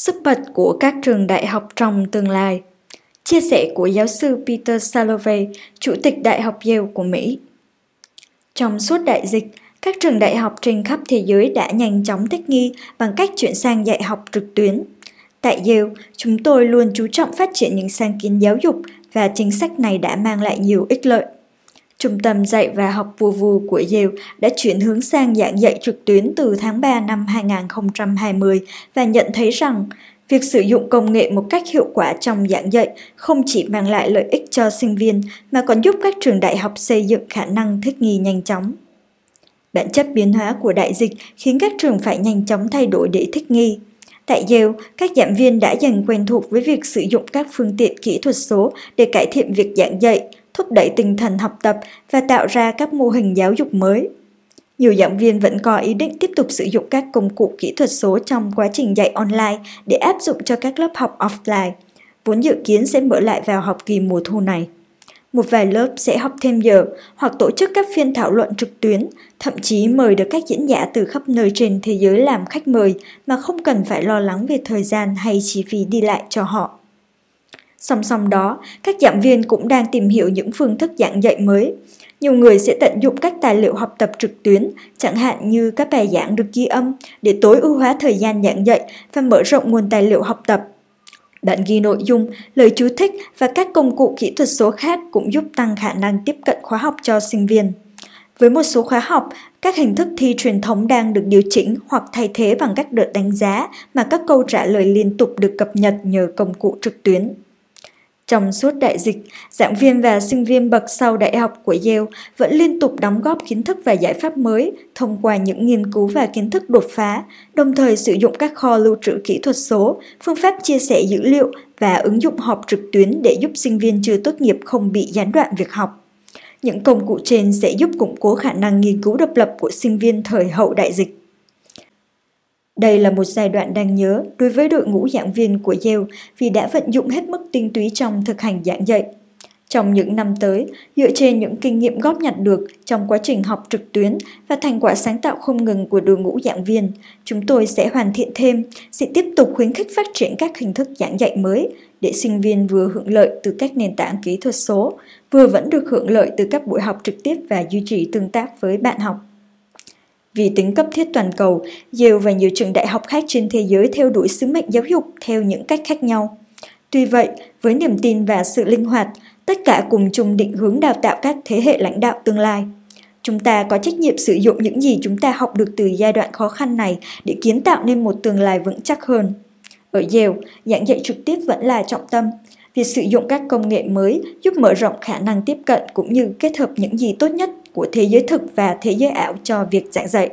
sức bật của các trường đại học trong tương lai. Chia sẻ của giáo sư Peter Salovey, Chủ tịch Đại học Yale của Mỹ. Trong suốt đại dịch, các trường đại học trên khắp thế giới đã nhanh chóng thích nghi bằng cách chuyển sang dạy học trực tuyến. Tại Yale, chúng tôi luôn chú trọng phát triển những sáng kiến giáo dục và chính sách này đã mang lại nhiều ích lợi. Trung tâm dạy và học vù vù của Yale đã chuyển hướng sang giảng dạy trực tuyến từ tháng 3 năm 2020 và nhận thấy rằng việc sử dụng công nghệ một cách hiệu quả trong giảng dạy không chỉ mang lại lợi ích cho sinh viên mà còn giúp các trường đại học xây dựng khả năng thích nghi nhanh chóng. Bản chất biến hóa của đại dịch khiến các trường phải nhanh chóng thay đổi để thích nghi. Tại Yale, các giảng viên đã dần quen thuộc với việc sử dụng các phương tiện kỹ thuật số để cải thiện việc giảng dạy, thúc đẩy tinh thần học tập và tạo ra các mô hình giáo dục mới. Nhiều giảng viên vẫn có ý định tiếp tục sử dụng các công cụ kỹ thuật số trong quá trình dạy online để áp dụng cho các lớp học offline, vốn dự kiến sẽ mở lại vào học kỳ mùa thu này. Một vài lớp sẽ học thêm giờ hoặc tổ chức các phiên thảo luận trực tuyến, thậm chí mời được các diễn giả từ khắp nơi trên thế giới làm khách mời mà không cần phải lo lắng về thời gian hay chi phí đi lại cho họ. Song song đó, các giảng viên cũng đang tìm hiểu những phương thức giảng dạy mới. Nhiều người sẽ tận dụng các tài liệu học tập trực tuyến, chẳng hạn như các bài giảng được ghi âm, để tối ưu hóa thời gian giảng dạy và mở rộng nguồn tài liệu học tập. Bạn ghi nội dung, lời chú thích và các công cụ kỹ thuật số khác cũng giúp tăng khả năng tiếp cận khóa học cho sinh viên. Với một số khóa học, các hình thức thi truyền thống đang được điều chỉnh hoặc thay thế bằng các đợt đánh giá mà các câu trả lời liên tục được cập nhật nhờ công cụ trực tuyến. Trong suốt đại dịch, giảng viên và sinh viên bậc sau đại học của Yale vẫn liên tục đóng góp kiến thức và giải pháp mới thông qua những nghiên cứu và kiến thức đột phá, đồng thời sử dụng các kho lưu trữ kỹ thuật số, phương pháp chia sẻ dữ liệu và ứng dụng họp trực tuyến để giúp sinh viên chưa tốt nghiệp không bị gián đoạn việc học. Những công cụ trên sẽ giúp củng cố khả năng nghiên cứu độc lập của sinh viên thời hậu đại dịch. Đây là một giai đoạn đáng nhớ đối với đội ngũ giảng viên của Yale vì đã vận dụng hết mức tinh túy trong thực hành giảng dạy. Trong những năm tới, dựa trên những kinh nghiệm góp nhặt được trong quá trình học trực tuyến và thành quả sáng tạo không ngừng của đội ngũ giảng viên, chúng tôi sẽ hoàn thiện thêm, sẽ tiếp tục khuyến khích phát triển các hình thức giảng dạy mới để sinh viên vừa hưởng lợi từ các nền tảng kỹ thuật số, vừa vẫn được hưởng lợi từ các buổi học trực tiếp và duy trì tương tác với bạn học. Vì tính cấp thiết toàn cầu, Yale và nhiều trường đại học khác trên thế giới theo đuổi sứ mệnh giáo dục theo những cách khác nhau. Tuy vậy, với niềm tin và sự linh hoạt, tất cả cùng chung định hướng đào tạo các thế hệ lãnh đạo tương lai. Chúng ta có trách nhiệm sử dụng những gì chúng ta học được từ giai đoạn khó khăn này để kiến tạo nên một tương lai vững chắc hơn. Ở Yale, giảng dạy trực tiếp vẫn là trọng tâm. Việc sử dụng các công nghệ mới giúp mở rộng khả năng tiếp cận cũng như kết hợp những gì tốt nhất của thế giới thực và thế giới ảo cho việc giảng dạy.